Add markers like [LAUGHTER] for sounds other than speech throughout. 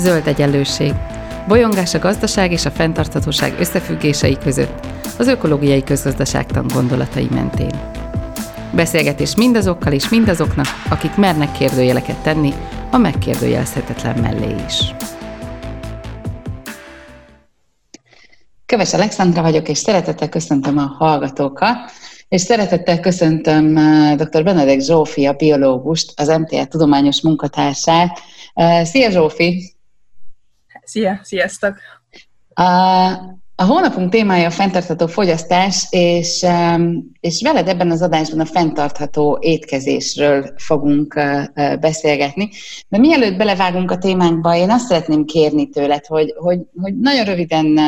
Zöld egyenlőség. Bolyongás a gazdaság és a fenntarthatóság összefüggései között, az ökológiai közgazdaságtan gondolatai mentén. Beszélgetés mindazokkal és mindazoknak, akik mernek kérdőjeleket tenni, a megkérdőjelezhetetlen mellé is. Köves Alexandra vagyok, és szeretettel köszöntöm a hallgatókat, és szeretettel köszöntöm eh, dr. Benedek Zsófi, a biológust, az MTA tudományos munkatársát. Eh, szia Zsófi! Szia, sziasztok! A hónapunk témája a fenntartható fogyasztás, és, és veled ebben az adásban a fenntartható étkezésről fogunk beszélgetni. De mielőtt belevágunk a témánkba, én azt szeretném kérni tőled, hogy, hogy, hogy nagyon röviden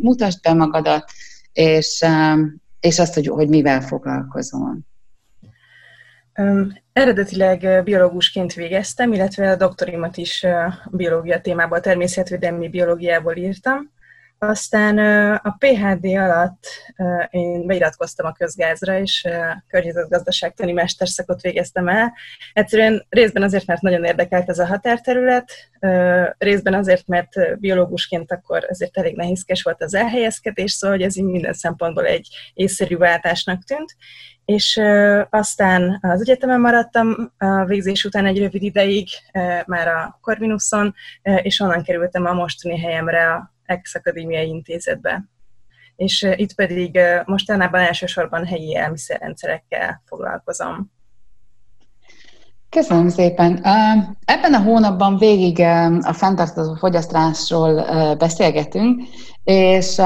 mutasd be magadat, és, és azt, hogy, hogy mivel foglalkozol. Eredetileg biológusként végeztem, illetve a doktorimat is biológia témából, természetvédelmi biológiából írtam. Aztán a PHD alatt én beiratkoztam a közgázra, és környezetgazdaságtani mesterszakot végeztem el. Egyszerűen részben azért, mert nagyon érdekelt ez a határterület, részben azért, mert biológusként akkor ezért elég nehézkes volt az elhelyezkedés, szóval hogy ez így minden szempontból egy észszerű váltásnak tűnt. És aztán az egyetemen maradtam a végzés után egy rövid ideig, már a Corvinuson, és onnan kerültem a mostani helyemre a Ex Akadémiai Intézetbe. És itt pedig mostanában elsősorban helyi elmiszerrendszerekkel foglalkozom. Köszönöm szépen. Ebben a hónapban végig a fenntartható fogyasztásról beszélgetünk, és,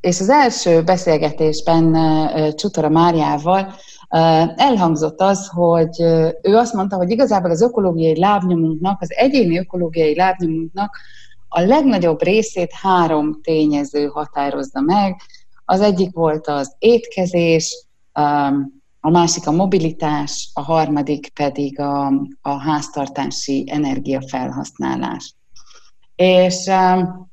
és az első beszélgetésben Csutora Máriával elhangzott az, hogy ő azt mondta, hogy igazából az ökológiai lábnyomunknak, az egyéni ökológiai lábnyomunknak a legnagyobb részét három tényező határozza meg. Az egyik volt az étkezés, um, a másik a mobilitás, a harmadik pedig a, a háztartási energiafelhasználás. És, um,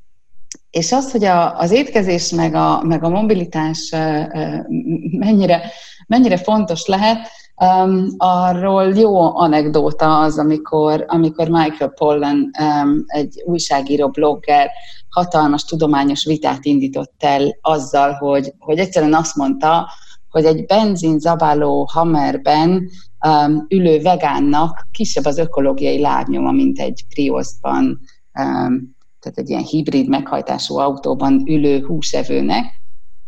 és az, hogy a, az étkezés meg a, meg a mobilitás uh, uh, mennyire, mennyire fontos lehet, Um, arról jó anekdóta az, amikor, amikor Michael Pollan, um, egy újságíró blogger, hatalmas tudományos vitát indított el azzal, hogy, hogy egyszerűen azt mondta, hogy egy benzin zabáló Hammerben um, ülő vegánnak kisebb az ökológiai lábnyoma, mint egy Priusban, um, tehát egy ilyen hibrid meghajtású autóban ülő húsevőnek,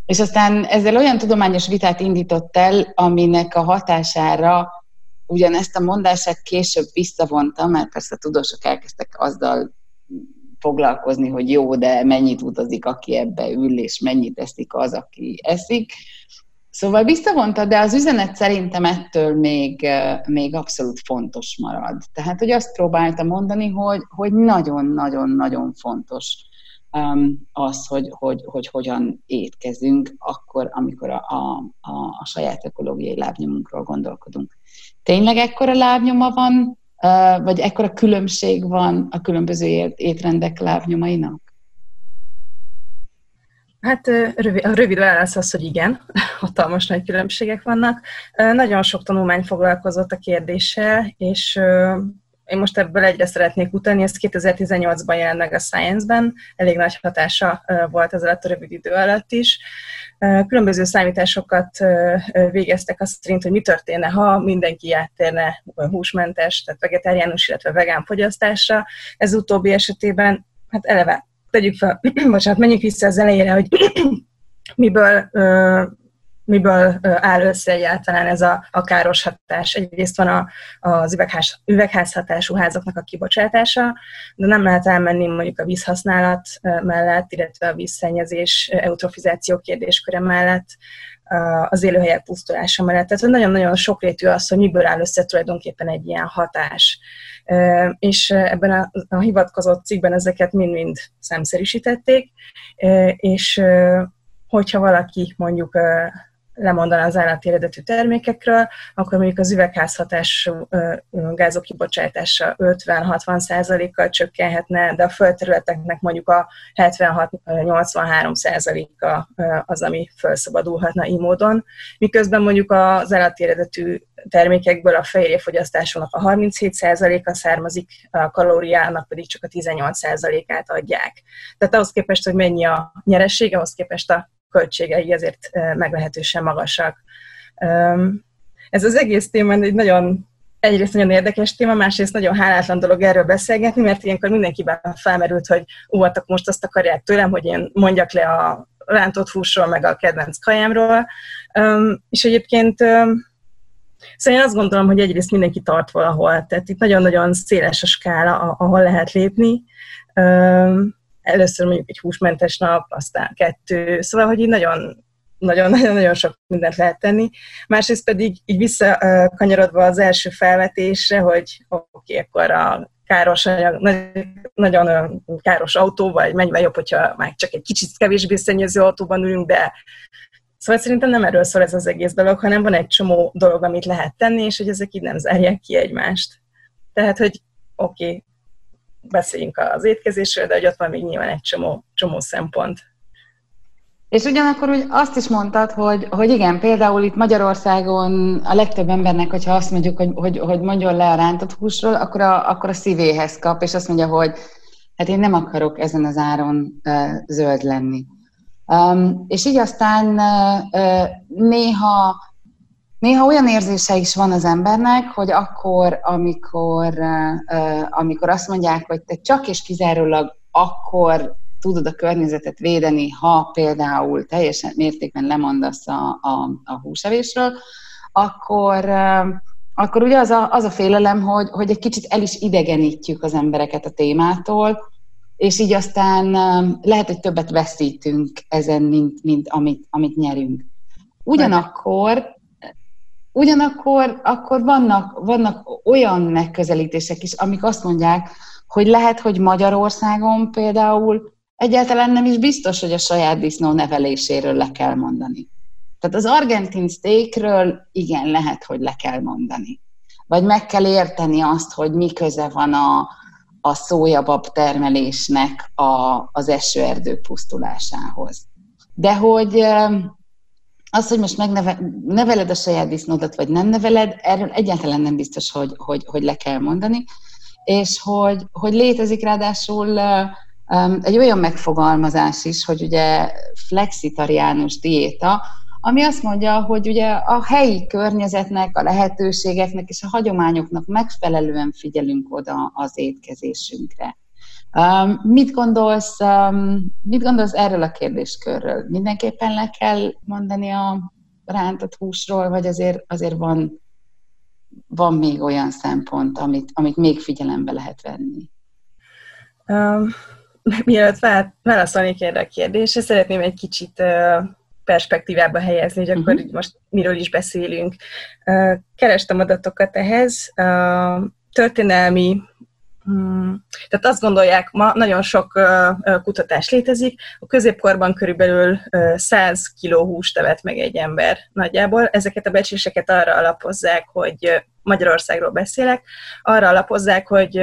és aztán ezzel olyan tudományos vitát indított el, aminek a hatására ugyanezt a mondását később visszavonta, mert persze a tudósok elkezdtek azzal foglalkozni, hogy jó, de mennyit utazik, aki ebbe ül, és mennyit eszik az, aki eszik. Szóval visszavonta, de az üzenet szerintem ettől még, még abszolút fontos marad. Tehát, hogy azt próbálta mondani, hogy, nagyon-nagyon-nagyon fontos Um, az, hogy, hogy, hogy hogyan étkezünk akkor, amikor a, a, a, a saját ökológiai lábnyomunkról gondolkodunk. Tényleg ekkora lábnyoma van, vagy ekkora különbség van a különböző étrendek lábnyomainak? Hát rövid, a rövid válasz az, hogy igen, [LAUGHS] hatalmas nagy különbségek vannak. Nagyon sok tanulmány foglalkozott a kérdéssel, és én most ebből egyre szeretnék utalni, ez 2018-ban jelent meg a Science-ben, elég nagy hatása volt ez alatt a rövid idő alatt is. Különböző számításokat végeztek azt szerint, hogy mi történne, ha mindenki áttérne húsmentes, tehát vegetáriánus, illetve vegán fogyasztásra. Ez utóbbi esetében, hát eleve tegyük fel, [CLEARS THROAT] bocsánat, menjünk vissza az elejére, hogy [CLEARS THROAT] miből miből áll össze egyáltalán ez a, a káros hatás. Egyrészt van a, az üvegház, üvegházhatású házaknak a kibocsátása, de nem lehet elmenni mondjuk a vízhasználat mellett, illetve a vízszennyezés, eutrofizáció kérdésköre mellett, az élőhelyek pusztulása mellett. Tehát nagyon-nagyon sokrétű az, hogy miből áll össze tulajdonképpen egy ilyen hatás. És ebben a, a hivatkozott cikkben ezeket mind-mind szemszerűsítették, és hogyha valaki mondjuk lemondana az állati eredetű termékekről, akkor mondjuk az üvegházhatású gázok kibocsátása 50-60 százalékkal csökkenhetne, de a földterületeknek mondjuk a 76-83 százaléka az, ami felszabadulhatna így módon, miközben mondjuk az állati eredetű termékekből a fehérjefogyasztásnak a 37 százaléka származik, a kalóriának pedig csak a 18 százalékát adják. Tehát ahhoz képest, hogy mennyi a nyeressége, ahhoz képest a költségei azért meglehetősen magasak. Ez az egész téma egy nagyon egyrészt nagyon érdekes téma, másrészt nagyon hálátlan dolog erről beszélgetni, mert ilyenkor mindenkiben felmerült, hogy ó, hát most azt akarják tőlem, hogy én mondjak le a rántott húsról, meg a kedvenc kajámról. És egyébként Szóval én azt gondolom, hogy egyrészt mindenki tart valahol, tehát itt nagyon-nagyon széles a skála, ahol lehet lépni először mondjuk egy húsmentes nap, aztán kettő, szóval, hogy így nagyon nagyon-nagyon [LAUGHS] sok mindent lehet tenni. Másrészt pedig így visszakanyarodva az első felvetésre, hogy oké, okay, akkor a káros anyag, nagyon káros autó, vagy mennyivel jobb, hogyha már csak egy kicsit kevésbé szennyező autóban ülünk, de Szóval szerintem nem erről szól ez az egész dolog, hanem van egy csomó dolog, amit lehet tenni, és hogy ezek így nem zárják ki egymást. Tehát, hogy oké, okay, beszéljünk az étkezésről, de hogy ott van még nyilván egy csomó, csomó szempont. És ugyanakkor úgy azt is mondtad, hogy, hogy igen, például itt Magyarországon a legtöbb embernek, hogyha azt mondjuk, hogy, hogy, hogy mondjon le a rántott húsról, akkor a, akkor a szívéhez kap, és azt mondja, hogy hát én nem akarok ezen az áron uh, zöld lenni. Um, és így aztán uh, néha Néha olyan érzése is van az embernek, hogy akkor, amikor, amikor azt mondják, hogy te csak és kizárólag akkor tudod a környezetet védeni, ha például teljesen mértékben lemondasz a, a, a húsevésről, akkor, akkor ugye az a, az a félelem, hogy, hogy egy kicsit el is idegenítjük az embereket a témától, és így aztán lehet, hogy többet veszítünk ezen, mint, mint amit, amit nyerünk. Ugyanakkor Ugyanakkor akkor vannak, vannak olyan megközelítések is, amik azt mondják, hogy lehet, hogy Magyarországon például egyáltalán nem is biztos, hogy a saját disznó neveléséről le kell mondani. Tehát az argentin steakről igen, lehet, hogy le kell mondani. Vagy meg kell érteni azt, hogy mi köze van a, a szójabab termelésnek a, az esőerdő pusztulásához. De hogy az, hogy most megneveled a saját disznódat, vagy nem neveled, erről egyáltalán nem biztos, hogy, hogy, hogy le kell mondani, és hogy, hogy létezik ráadásul egy olyan megfogalmazás is, hogy ugye flexitariánus diéta, ami azt mondja, hogy ugye a helyi környezetnek, a lehetőségeknek és a hagyományoknak megfelelően figyelünk oda az étkezésünkre. Um, mit, gondolsz, um, mit gondolsz erről a kérdéskörről? Mindenképpen le kell mondani a rántott húsról, vagy azért, azért van, van még olyan szempont, amit, amit még figyelembe lehet venni? Um, [LAUGHS] mielőtt válaszolnék erre a kérdésre, szeretném egy kicsit uh, perspektívába helyezni, hogy akkor uh-huh. most miről is beszélünk. Uh, kerestem adatokat ehhez. Uh, történelmi. Tehát azt gondolják, ma nagyon sok kutatás létezik, a középkorban körülbelül uh, 100 kg húst evett meg egy ember nagyjából. Ezeket a becséseket arra alapozzák, hogy Magyarországról beszélek, arra alapozzák, hogy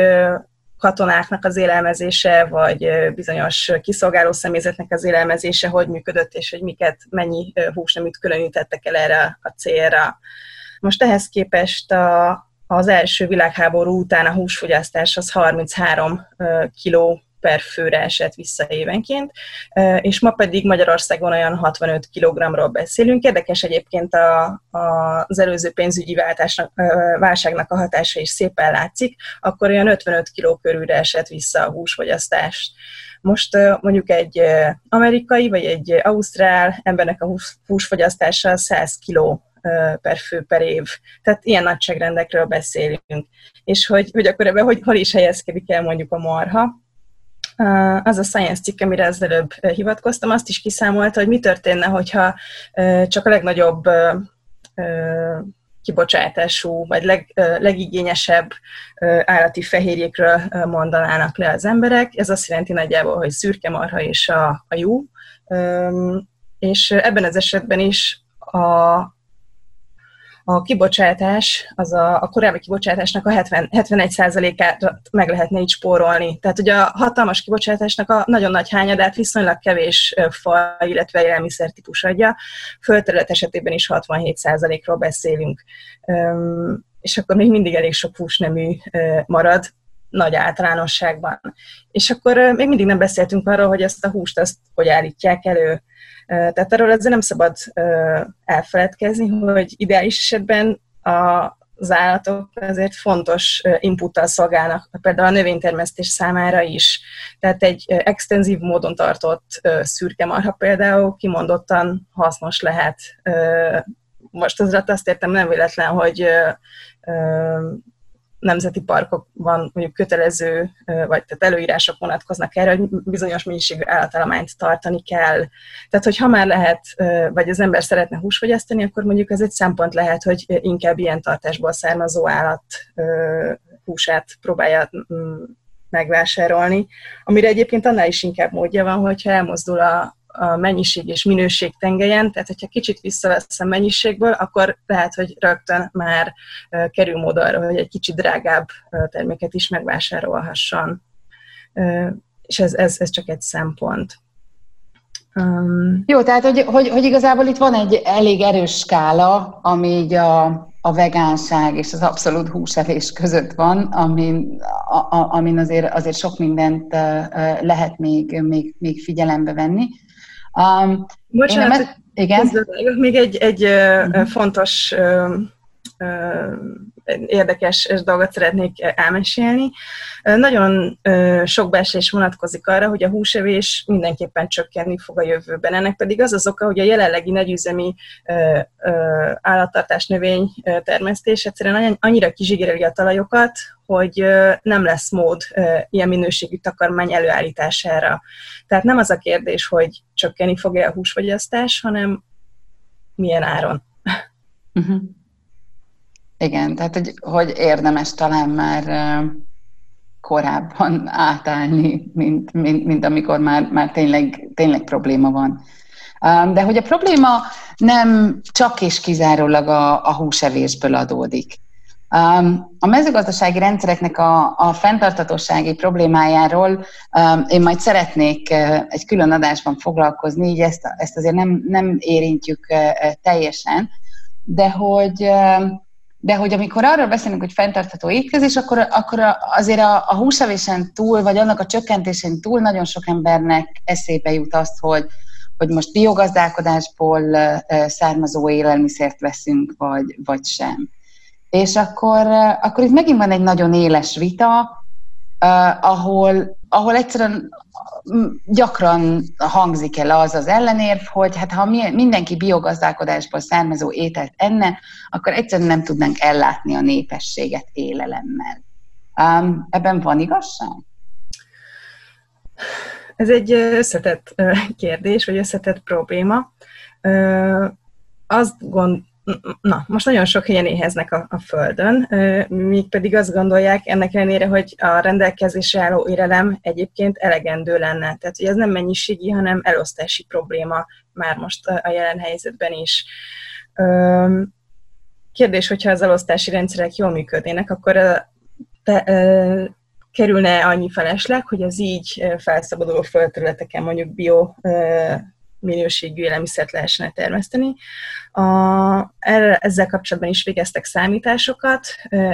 katonáknak az élelmezése, vagy bizonyos kiszolgáló személyzetnek az élelmezése hogy működött, és hogy miket, mennyi húsneműt különítettek el erre a célra. Most ehhez képest a, az első világháború után a húsfogyasztás az 33 kiló per főre esett vissza évenként, és ma pedig Magyarországon olyan 65 kg-ról beszélünk. Érdekes egyébként a, a, az előző pénzügyi váltásnak, válságnak a hatása is szépen látszik, akkor olyan 55 kg körülre esett vissza a húsfogyasztás. Most mondjuk egy amerikai vagy egy ausztrál embernek a húsfogyasztása 100 kg per fő per év. Tehát ilyen nagyságrendekről beszélünk. És hogy, hogy akkor ebben hogy, hol is helyezkedik el mondjuk a marha. Az a Science cikk, amire az előbb hivatkoztam, azt is kiszámolta, hogy mi történne, hogyha csak a legnagyobb kibocsátású, vagy leg, legigényesebb állati fehérjékről mondanának le az emberek. Ez azt jelenti nagyjából, hogy szürke marha és a, a jó. És ebben az esetben is a, a kibocsátás, az a, a korábbi kibocsátásnak a 70, 71%-át meg lehetne így spórolni. Tehát ugye a hatalmas kibocsátásnak a nagyon nagy hányadát viszonylag kevés fa, illetve élelmiszertípus adja. Földterület esetében is 67%-ról beszélünk. Üm, és akkor még mindig elég sok húsnemű marad, nagy általánosságban. És akkor még mindig nem beszéltünk arról, hogy ezt a húst azt hogy állítják elő. Tehát arról ezzel nem szabad elfeledkezni, hogy ideális esetben a, az állatok azért fontos inputtal szolgálnak, például a növénytermesztés számára is. Tehát egy extenzív módon tartott szürke marha például kimondottan hasznos lehet. Most az azt értem nem véletlen, hogy nemzeti parkokban mondjuk kötelező, vagy tehát előírások vonatkoznak erre, hogy bizonyos mennyiségű állatállományt tartani kell. Tehát, hogy ha már lehet, vagy az ember szeretne húsfogyasztani, akkor mondjuk ez egy szempont lehet, hogy inkább ilyen tartásból származó állat húsát próbálja megvásárolni, amire egyébként annál is inkább módja van, hogyha elmozdul a, a mennyiség és minőség tengelyen, tehát hogyha kicsit visszaveszem mennyiségből, akkor lehet, hogy rögtön már kerül mód arra, hogy egy kicsit drágább terméket is megvásárolhasson. És ez, ez, ez csak egy szempont. Um, Jó, tehát hogy, hogy, hogy igazából itt van egy elég erős skála, ami így a, a vegánság és az abszolút húsevés között van, amin, a, a, amin azért, azért sok mindent lehet még, még, még figyelembe venni. Um, Bocsánat, én igen. még egy, egy uh-huh. fontos érdekes dolgot szeretnék elmesélni. Nagyon sok beszélés vonatkozik arra, hogy a húsevés mindenképpen csökkenni fog a jövőben. Ennek pedig az az oka, hogy a jelenlegi nagyüzemi állattartás növény termesztés egyszerűen annyira kizsigereli a talajokat, hogy nem lesz mód ilyen minőségű takarmány előállítására. Tehát nem az a kérdés, hogy csökkenni fog-e a húsfogyasztás, hanem milyen áron. Uh-huh. Igen, tehát hogy, hogy érdemes talán már korábban átállni, mint, mint, mint amikor már, már tényleg, tényleg probléma van. De hogy a probléma nem csak és kizárólag a, a húsevésből adódik. A mezőgazdasági rendszereknek a, a fenntartatósági problémájáról én majd szeretnék egy külön adásban foglalkozni, így ezt, ezt azért nem, nem érintjük teljesen, de hogy de hogy amikor arról beszélünk, hogy fenntartható étkezés, akkor, akkor azért a, a húsevésen túl, vagy annak a csökkentésén túl nagyon sok embernek eszébe jut azt, hogy, hogy most biogazdálkodásból származó élelmiszert veszünk, vagy, vagy sem. És akkor, akkor itt megint van egy nagyon éles vita, ahol, ahol egyszerűen gyakran hangzik el az az ellenérv, hogy hát ha mindenki biogazdálkodásból származó ételt enne, akkor egyszerűen nem tudnánk ellátni a népességet élelemmel. Um, ebben van igazság? Ez egy összetett kérdés, vagy összetett probléma. Azt gond, na, most nagyon sok helyen éheznek a, a Földön, míg pedig azt gondolják ennek ellenére, hogy a rendelkezésre álló érelem egyébként elegendő lenne. Tehát, hogy ez nem mennyiségi, hanem elosztási probléma már most a jelen helyzetben is. Kérdés, hogyha az elosztási rendszerek jól működnének, akkor te, kerülne annyi felesleg, hogy az így felszabaduló földterületeken mondjuk bio minőségű élelmiszert lehessen termeszteni. A, erre, ezzel kapcsolatban is végeztek számításokat.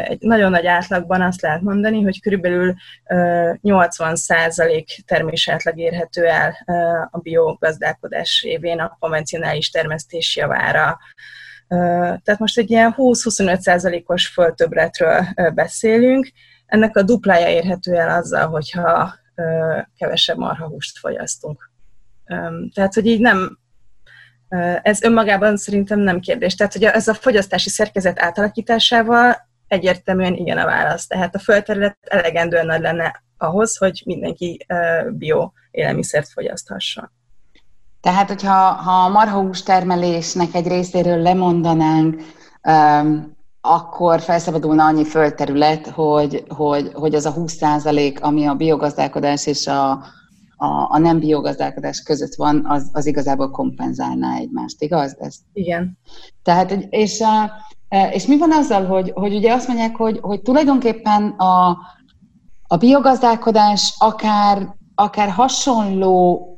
Egy nagyon nagy átlagban azt lehet mondani, hogy körülbelül 80% termés átlag érhető el a biogazdálkodás révén a konvencionális termesztés javára. Tehát most egy ilyen 20-25%-os földtöbletről beszélünk. Ennek a duplája érhető el azzal, hogyha kevesebb marhahúst fogyasztunk. Tehát, hogy így nem, ez önmagában szerintem nem kérdés. Tehát, hogy ez a fogyasztási szerkezet átalakításával egyértelműen igen a válasz. Tehát a földterület elegendően nagy lenne ahhoz, hogy mindenki bio élelmiszert fogyaszthasson. Tehát, hogyha ha a marhahús termelésnek egy részéről lemondanánk, um, akkor felszabadulna annyi földterület, hogy, hogy, hogy az a 20% ami a biogazdálkodás és a, a, a nem biogazdálkodás között van, az, az igazából kompenzálná egymást, igaz? Ez? Igen. Tehát, és, és mi van azzal, hogy, hogy ugye azt mondják, hogy, hogy tulajdonképpen a, a biogazdálkodás akár, akár hasonló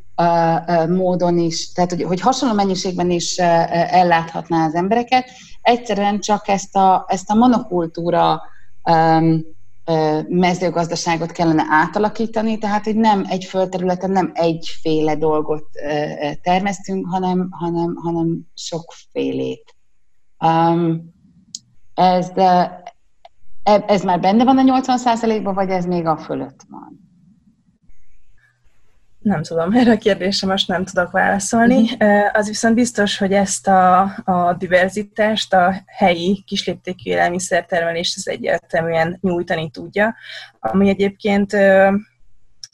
módon is, tehát hogy, hogy hasonló mennyiségben is elláthatná az embereket, egyszerűen csak ezt a, ezt a monokultúra um, mezőgazdaságot kellene átalakítani, tehát hogy nem egy földterületen nem egyféle dolgot termesztünk, hanem, hanem, hanem sokfélét. Um, ez, e, ez már benne van a 80%-ban, vagy ez még a fölött van? Nem tudom, erre a kérdésre most nem tudok válaszolni. Uh-huh. Az viszont biztos, hogy ezt a, a diverzitást, a helyi kisléptékű élelmiszertermelést ez egyértelműen nyújtani tudja, ami egyébként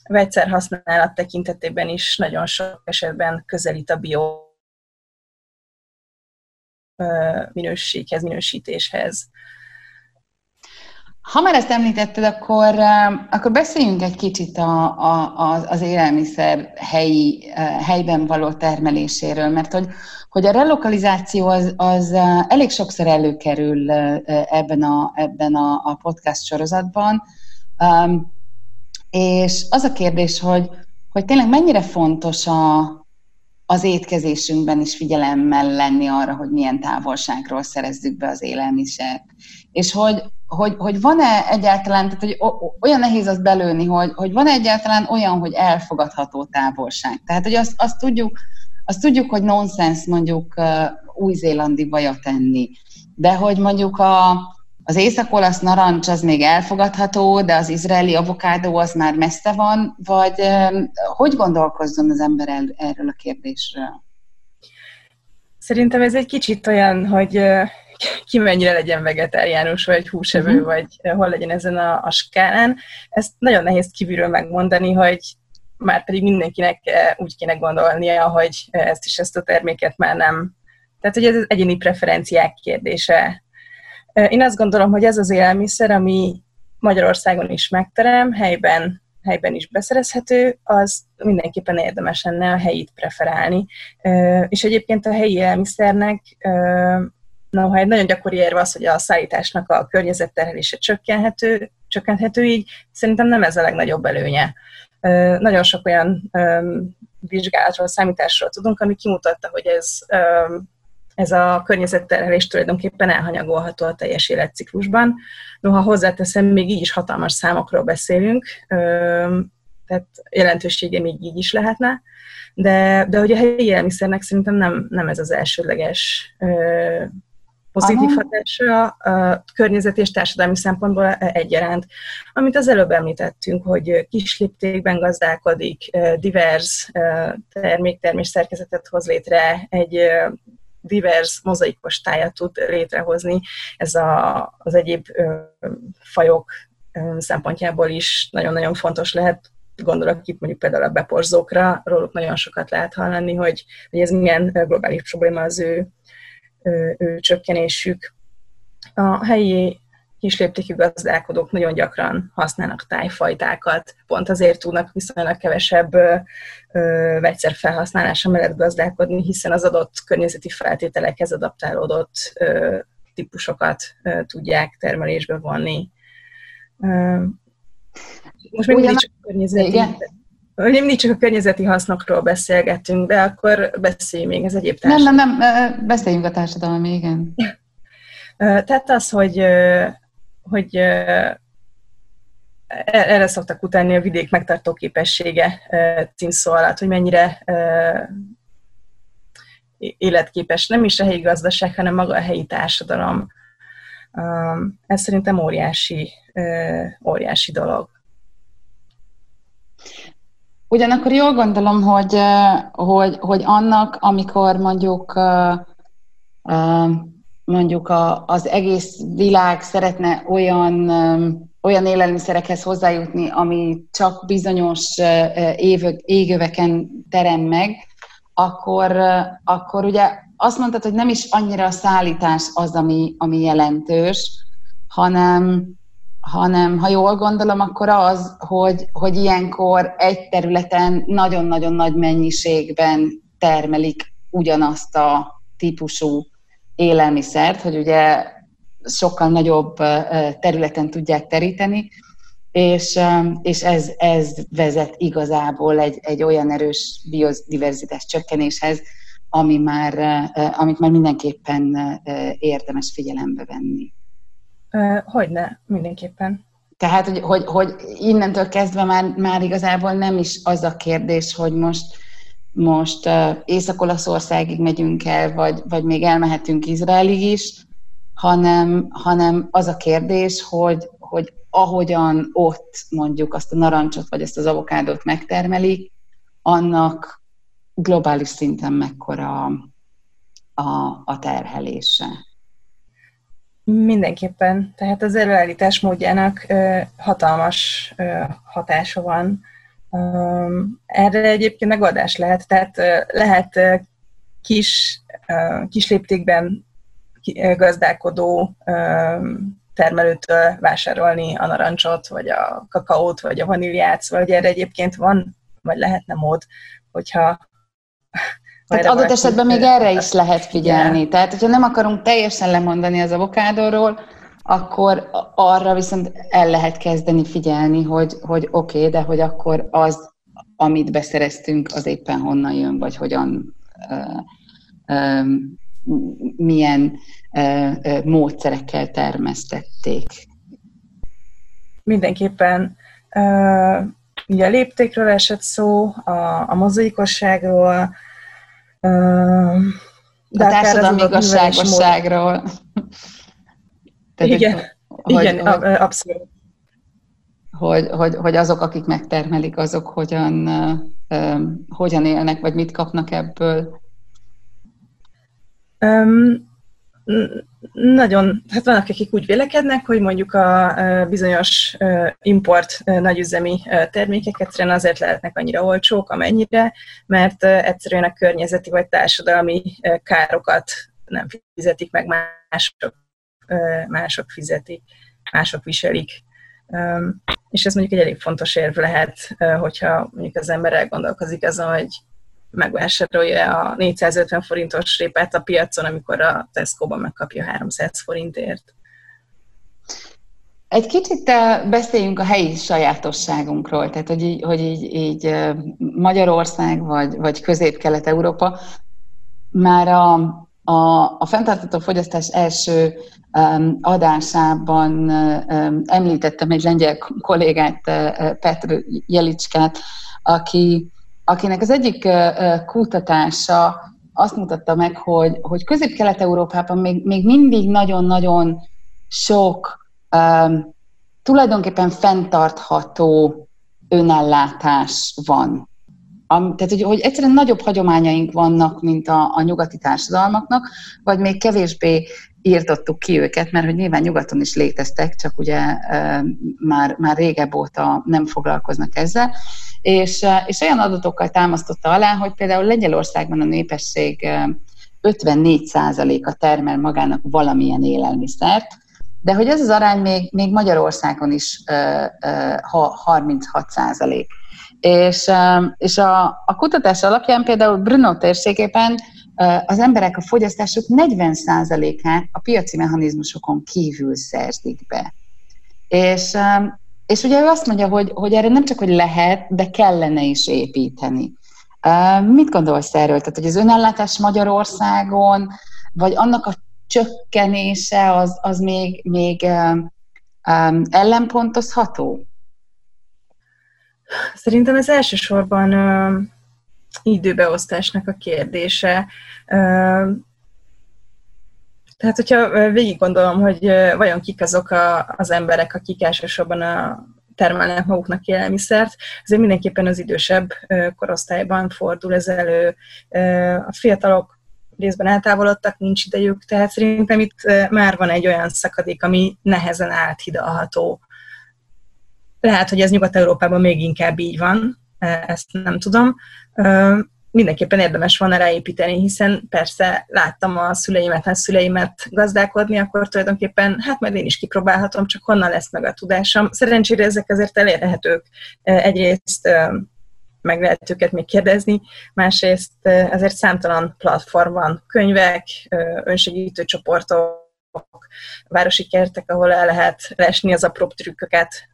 vegyszerhasználat tekintetében is nagyon sok esetben közelít a bio minőséghez, minősítéshez. Ha már ezt említetted, akkor, akkor beszéljünk egy kicsit a, a, az élelmiszer helyi, helyben való termeléséről, mert hogy, hogy a relokalizáció az, az elég sokszor előkerül ebben a, ebben a, a podcast sorozatban, és az a kérdés, hogy, hogy tényleg mennyire fontos a, az étkezésünkben is figyelemmel lenni arra, hogy milyen távolságról szerezzük be az élelmiszert. És hogy, hogy, hogy van-e egyáltalán, tehát hogy olyan nehéz azt belőni, hogy, hogy van-e egyáltalán olyan, hogy elfogadható távolság. Tehát, hogy azt, azt, tudjuk, azt tudjuk, hogy nonsens mondjuk uh, új-zélandi vajat enni, de hogy mondjuk a, az észak-olasz narancs az még elfogadható, de az izraeli avokádó az már messze van, vagy um, hogy gondolkozzon az ember el, erről a kérdésről? Szerintem ez egy kicsit olyan, hogy ki mennyire legyen vegetáriánus, vagy húsevő, uh-huh. vagy hol legyen ezen a, a skálán. Ezt nagyon nehéz kívülről megmondani, hogy már pedig mindenkinek eh, úgy kéne gondolnia, hogy ezt is ezt a terméket már nem. Tehát, hogy ez egyéni preferenciák kérdése. Eh, én azt gondolom, hogy ez az élelmiszer, ami Magyarországon is megterem, helyben, helyben is beszerezhető, az mindenképpen érdemes lenne a helyit preferálni. Eh, és egyébként a helyi élelmiszernek ha egy nagyon gyakori érve az, hogy a szállításnak a környezetterhelése csökkenhető, csökkenthető így, szerintem nem ez a legnagyobb előnye. Nagyon sok olyan vizsgálatról, számításról tudunk, ami kimutatta, hogy ez, ez a környezetterhelés tulajdonképpen elhanyagolható a teljes életciklusban. Noha hozzáteszem, még így is hatalmas számokról beszélünk, tehát jelentősége még így is lehetne, de, de hogy a helyi élelmiszernek szerintem nem, nem ez az elsődleges pozitív Aha. hatása a környezeti és társadalmi szempontból egyaránt. Amit az előbb említettünk, hogy kis léptékben gazdálkodik, divers termék-termés szerkezetet hoz létre, egy divers mozaikos tájat tud létrehozni. Ez a, az egyéb fajok szempontjából is nagyon-nagyon fontos lehet gondolok itt mondjuk például a beporzókra, róluk nagyon sokat lehet hallani, hogy, hogy ez milyen globális probléma az ő ő csökkenésük. A helyi kisléptékű gazdálkodók nagyon gyakran használnak tájfajtákat, pont azért tudnak viszonylag kevesebb ö, vegyszer felhasználása mellett gazdálkodni, hiszen az adott környezeti feltételekhez adaptálódott ö, típusokat ö, tudják termelésbe vonni. Ö, most még mindig csak környezeti, igen mindig csak a környezeti hasznokról beszélgetünk, de akkor beszélj még az egyéb társadalom. Nem, nem, nem, beszéljünk a társadalmi, igen. [LAUGHS] Tehát az, hogy, hogy e-, erre szoktak utáni a vidék megtartó képessége címszó alatt, hogy mennyire életképes nem is a helyi gazdaság, hanem maga a helyi társadalom. Ez szerintem óriási, óriási dolog. Ugyanakkor jól gondolom, hogy, hogy, hogy annak, amikor mondjuk mondjuk a, az egész világ szeretne olyan, olyan élelmiszerekhez hozzájutni, ami csak bizonyos évök, égöveken terem meg, akkor, akkor ugye azt mondtad, hogy nem is annyira a szállítás az, ami, ami jelentős, hanem, hanem ha jól gondolom, akkor az, hogy, hogy ilyenkor egy területen nagyon-nagyon nagy mennyiségben termelik ugyanazt a típusú élelmiszert, hogy ugye sokkal nagyobb területen tudják teríteni, és, és ez, ez vezet igazából egy, egy olyan erős biodiverzitás csökkenéshez, ami már, amit már mindenképpen érdemes figyelembe venni. Hogyne, mindenképpen. Tehát, hogy, hogy, hogy innentől kezdve már, már igazából nem is az a kérdés, hogy most, most Észak-Olaszországig megyünk el, vagy, vagy még elmehetünk Izraelig is, hanem, hanem az a kérdés, hogy, hogy ahogyan ott mondjuk azt a narancsot, vagy ezt az avokádot megtermelik, annak globális szinten mekkora a, a terhelése. Mindenképpen. Tehát az előállítás módjának ö, hatalmas ö, hatása van. Ö, erre egyébként megoldás lehet. Tehát ö, lehet ö, kis, ö, kis léptékben gazdálkodó ö, termelőtől vásárolni a narancsot, vagy a kakaót, vagy a vaníliát, vagy erre egyébként van, vagy lehetne mód, hogyha tehát adott esetben még erre is lehet figyelni. Igen. Tehát, hogyha nem akarunk teljesen lemondani az avokádóról, akkor arra viszont el lehet kezdeni figyelni, hogy, hogy oké, okay, de hogy akkor az, amit beszereztünk, az éppen honnan jön, vagy hogyan, uh, um, milyen uh, uh, módszerekkel termesztették. Mindenképpen. Uh, ugye a léptékről esett szó, a, a mozaikosságról, de a társadalmi igazságosságról. igen, hogy, igen hogy, abszolút. Hogy, hogy, hogy azok, akik megtermelik, azok hogyan, hogyan élnek, vagy mit kapnak ebből? Um, nagyon, hát vannak, akik úgy vélekednek, hogy mondjuk a bizonyos import nagyüzemi termékek egyszerűen azért lehetnek annyira olcsók, amennyire, mert egyszerűen a környezeti vagy társadalmi károkat nem fizetik meg, mások, mások fizetik, mások viselik. És ez mondjuk egy elég fontos érv lehet, hogyha mondjuk az ember elgondolkozik azon, hogy megvásárolja a 450 forintos répát a piacon, amikor a Tesco-ban megkapja 300 forintért. Egy kicsit eh, beszéljünk a helyi sajátosságunkról, tehát hogy így, hogy így, így eh, Magyarország vagy, vagy Közép-Kelet-Európa már a, a, a fenntartató fogyasztás első adásában um, említettem egy lengyel kollégát, Petr Jelicskát, aki akinek az egyik kutatása azt mutatta meg, hogy, hogy Közép-Kelet-Európában még, még mindig nagyon-nagyon sok um, tulajdonképpen fenntartható önellátás van. Am, tehát, hogy, hogy egyszerűen nagyobb hagyományaink vannak, mint a, a nyugati társadalmaknak, vagy még kevésbé írtottuk ki őket, mert hogy nyilván nyugaton is léteztek, csak ugye már, már régebb óta nem foglalkoznak ezzel és, és olyan adatokkal támasztotta alá, hogy például Lengyelországban a népesség 54%-a termel magának valamilyen élelmiszert, de hogy ez az arány még, még Magyarországon is ha 36 százalék. És, és a, a kutatás alapján például Brno térségében az emberek a fogyasztásuk 40%-át a piaci mechanizmusokon kívül szerzik be. És, és ugye ő azt mondja, hogy, hogy erre nem csak, hogy lehet, de kellene is építeni. Mit gondolsz erről? Tehát, hogy az önellátás Magyarországon, vagy annak a csökkenése az, az még, még um, ellenpontozható? Szerintem ez elsősorban uh, időbeosztásnak a kérdése. Uh, tehát, hogyha végig gondolom, hogy vajon kik azok a, az emberek, akik elsősorban a, termelnek maguknak élelmiszert, ezért mindenképpen az idősebb korosztályban fordul ez elő. A fiatalok részben eltávolodtak, nincs idejük, tehát szerintem itt már van egy olyan szakadék, ami nehezen áthidalható. Lehet, hogy ez Nyugat-Európában még inkább így van, ezt nem tudom mindenképpen érdemes volna ráépíteni, hiszen persze láttam a szüleimet, a szüleimet gazdálkodni, akkor tulajdonképpen hát majd én is kipróbálhatom, csak honnan lesz meg a tudásom. Szerencsére ezek azért elérhetők. Egyrészt meg lehet őket még kérdezni, másrészt azért számtalan platform van, könyvek, önsegítő csoportok, városi kertek, ahol el lehet lesni az apró trükköket.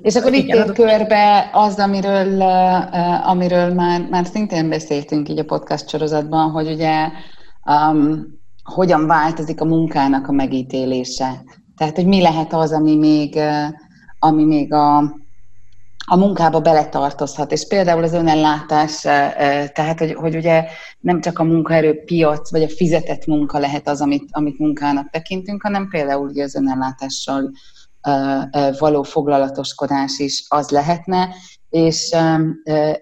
És akkor itt ér körbe az, amiről, amiről már, már szintén beszéltünk így a podcast sorozatban, hogy ugye um, hogyan változik a munkának a megítélése. Tehát, hogy mi lehet az, ami még, ami még a, a munkába beletartozhat. És például az önellátás, tehát, hogy, hogy ugye nem csak a munkaerőpiac, vagy a fizetett munka lehet az, amit, amit munkának tekintünk, hanem például ugye az önellátással való foglalatoskodás is az lehetne, és,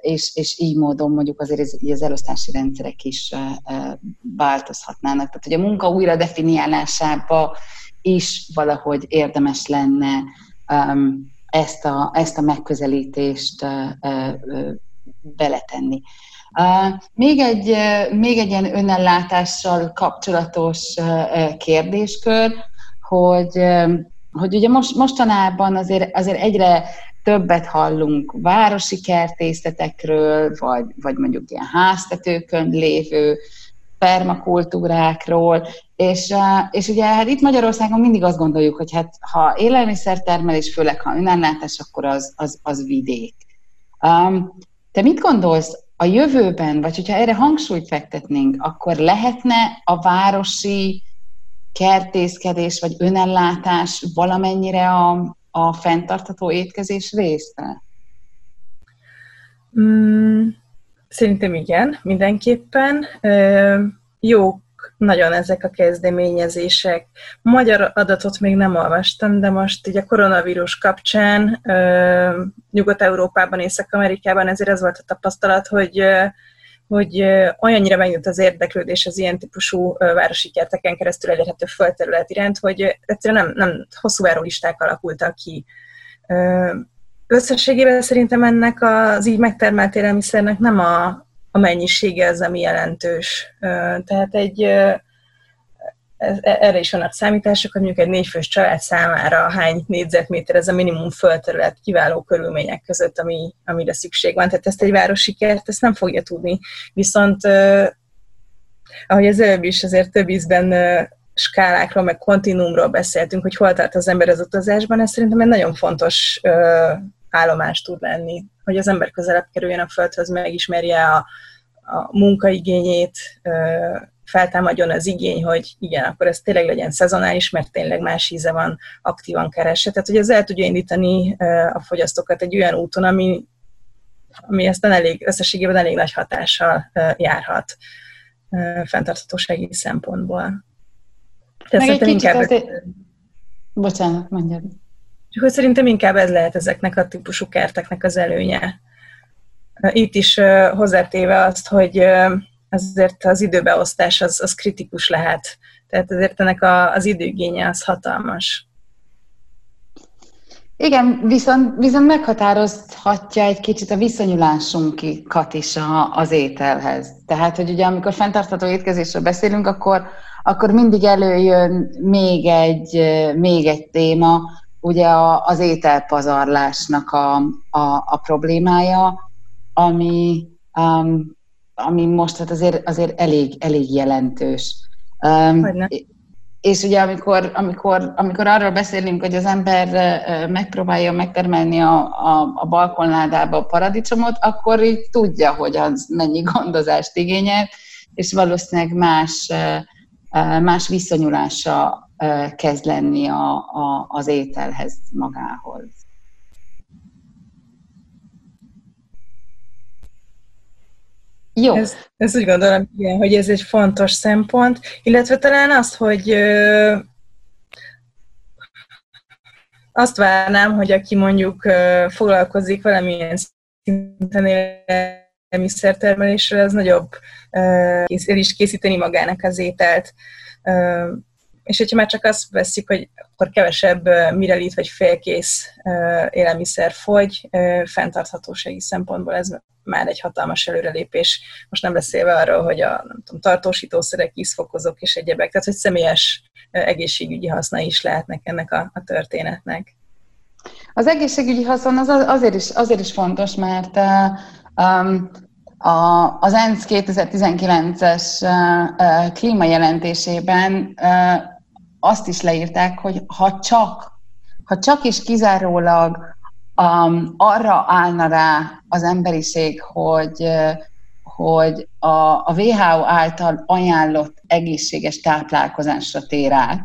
és, és így módon mondjuk azért az elosztási rendszerek is változhatnának. Tehát, hogy a munka újra definiálásába is valahogy érdemes lenne ezt a, ezt a megközelítést beletenni. Még egy, még egy ilyen önellátással kapcsolatos kérdéskör, hogy hogy ugye most, mostanában azért, azért egyre többet hallunk városi kertészetekről, vagy, vagy mondjuk ilyen háztetőkön lévő permakultúrákról, és, és ugye hát itt Magyarországon mindig azt gondoljuk, hogy hát ha élelmiszertermelés, főleg ha önellátás, akkor az, az, az vidék. Um, te mit gondolsz a jövőben, vagy hogyha erre hangsúlyt fektetnénk, akkor lehetne a városi kertészkedés vagy önellátás valamennyire a, a fenntartható étkezés része? Mm, szerintem igen, mindenképpen. Jók nagyon ezek a kezdeményezések. Magyar adatot még nem olvastam, de most így a koronavírus kapcsán Nyugat-Európában, Észak-Amerikában ezért az volt a tapasztalat, hogy hogy olyannyira megnőtt az érdeklődés az ilyen típusú városi kerteken keresztül elérhető földterület iránt, hogy egyszerűen nem, nem hosszú listák alakultak ki. Összességében szerintem ennek az így megtermelt élelmiszernek nem a, a mennyisége az, ami jelentős. Tehát egy e, erre is vannak számítások, hogy mondjuk egy négyfős család számára hány négyzetméter ez a minimum földterület kiváló körülmények között, ami, amire szükség van. Tehát ezt egy városi kert ezt nem fogja tudni. Viszont ahogy az előbb is azért több ízben skálákról, meg kontinumról beszéltünk, hogy hol tart az ember az utazásban, ez szerintem egy nagyon fontos állomás tud lenni, hogy az ember közelebb kerüljön a földhöz, megismerje a, a munkaigényét, feltámadjon az igény, hogy igen, akkor ez tényleg legyen szezonális, mert tényleg más íze van, aktívan keresse. Tehát, hogy ez el tudja indítani a fogyasztókat egy olyan úton, ami, ami aztán elég, összességében elég nagy hatással járhat fenntarthatósági szempontból. Tehát Meg egy inkább... Azért... Bocsánat, mondjad. Csak hogy szerintem inkább ez lehet ezeknek a típusú kerteknek az előnye. Itt is hozzátéve azt, hogy azért az időbeosztás az, az kritikus lehet. Tehát azért ennek a, az időgénye az hatalmas. Igen, viszont, viszont meghatározhatja egy kicsit a viszonyulásunkat is a, az ételhez. Tehát, hogy ugye amikor fenntartható étkezésről beszélünk, akkor, akkor mindig előjön még egy, még egy téma, ugye az ételpazarlásnak a, a, a problémája, ami, um, ami most hát azért, azért elég, elég jelentős. Um, és ugye amikor, amikor, amikor arról beszélünk, hogy az ember megpróbálja megtermelni a, a, a balkonládába a paradicsomot, akkor így tudja, hogy az mennyi gondozást igényel, és valószínűleg más, más viszonyulása kezd lenni a, a, az ételhez magához. Jó. Ez, ez úgy gondolom, igen, hogy ez egy fontos szempont, illetve talán az, hogy ö, azt várnám, hogy aki mondjuk ö, foglalkozik valamilyen szinten élelmiszertermeléssel, az nagyobb ö, kész, el is készíteni magának az ételt. És hogyha már csak azt veszik, hogy akkor kevesebb mirelit vagy félkész élelmiszer fogy, fenntarthatósági szempontból ez már egy hatalmas előrelépés. Most nem beszélve arról, hogy a nem tudom, tartósítószerek, ízfokozók és egyebek, tehát hogy személyes egészségügyi haszna is lehetnek ennek a, a történetnek. Az egészségügyi haszon az azért is, azért is fontos, mert um, a, az ENSZ 2019-es uh, klímajelentésében uh, azt is leírták, hogy ha csak, ha csak is kizárólag um, arra állna rá az emberiség, hogy, hogy a, a WHO által ajánlott egészséges táplálkozásra tér át,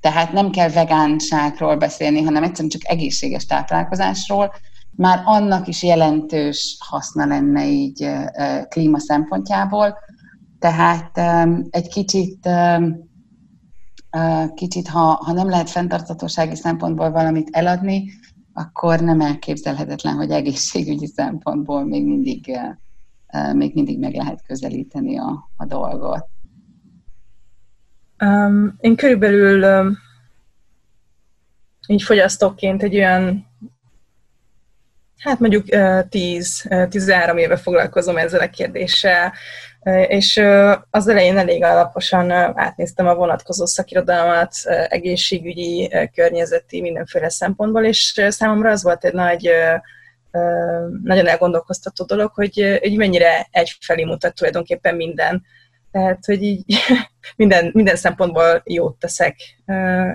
tehát nem kell vegánságról beszélni, hanem egyszerűen csak egészséges táplálkozásról, már annak is jelentős haszna lenne így klíma szempontjából. Tehát egy kicsit, kicsit ha, ha nem lehet fenntartatósági szempontból valamit eladni, akkor nem elképzelhetetlen, hogy egészségügyi szempontból még mindig, még mindig meg lehet közelíteni a, a dolgot. Um, én körülbelül um, így fogyasztóként egy olyan Hát mondjuk 10-13 éve foglalkozom ezzel a kérdéssel, és az elején elég alaposan átnéztem a vonatkozó szakirodalmat, egészségügyi, környezeti, mindenféle szempontból, és számomra az volt egy nagy, nagyon elgondolkoztató dolog, hogy, hogy mennyire egyfelé mutat tulajdonképpen minden. Tehát, hogy így [LAUGHS] minden, minden szempontból jót teszek,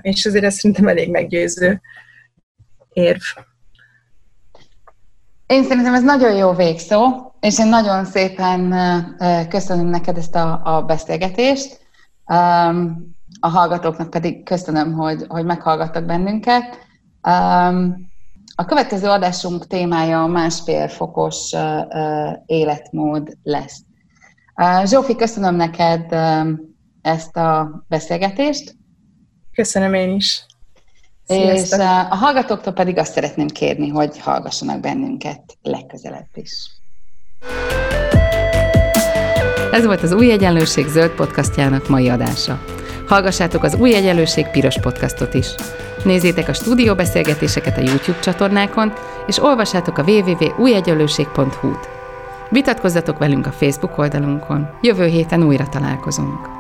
és azért ez szerintem elég meggyőző érv. Én szerintem ez nagyon jó végszó, és én nagyon szépen köszönöm neked ezt a, a beszélgetést. A hallgatóknak pedig köszönöm, hogy, hogy meghallgattak bennünket. A következő adásunk témája a másfél fokos életmód lesz. Zsófi, köszönöm neked ezt a beszélgetést. Köszönöm én is. Sziasztok. És a hallgatóktól pedig azt szeretném kérni, hogy hallgassanak bennünket legközelebb is. Ez volt az Új Egyenlőség zöld podcastjának mai adása. Hallgassátok az Új Egyenlőség piros podcastot is. Nézzétek a stúdióbeszélgetéseket a YouTube csatornákon, és olvassátok a www.újegyenlőség.hu-t. Vitatkozzatok velünk a Facebook oldalunkon. Jövő héten újra találkozunk.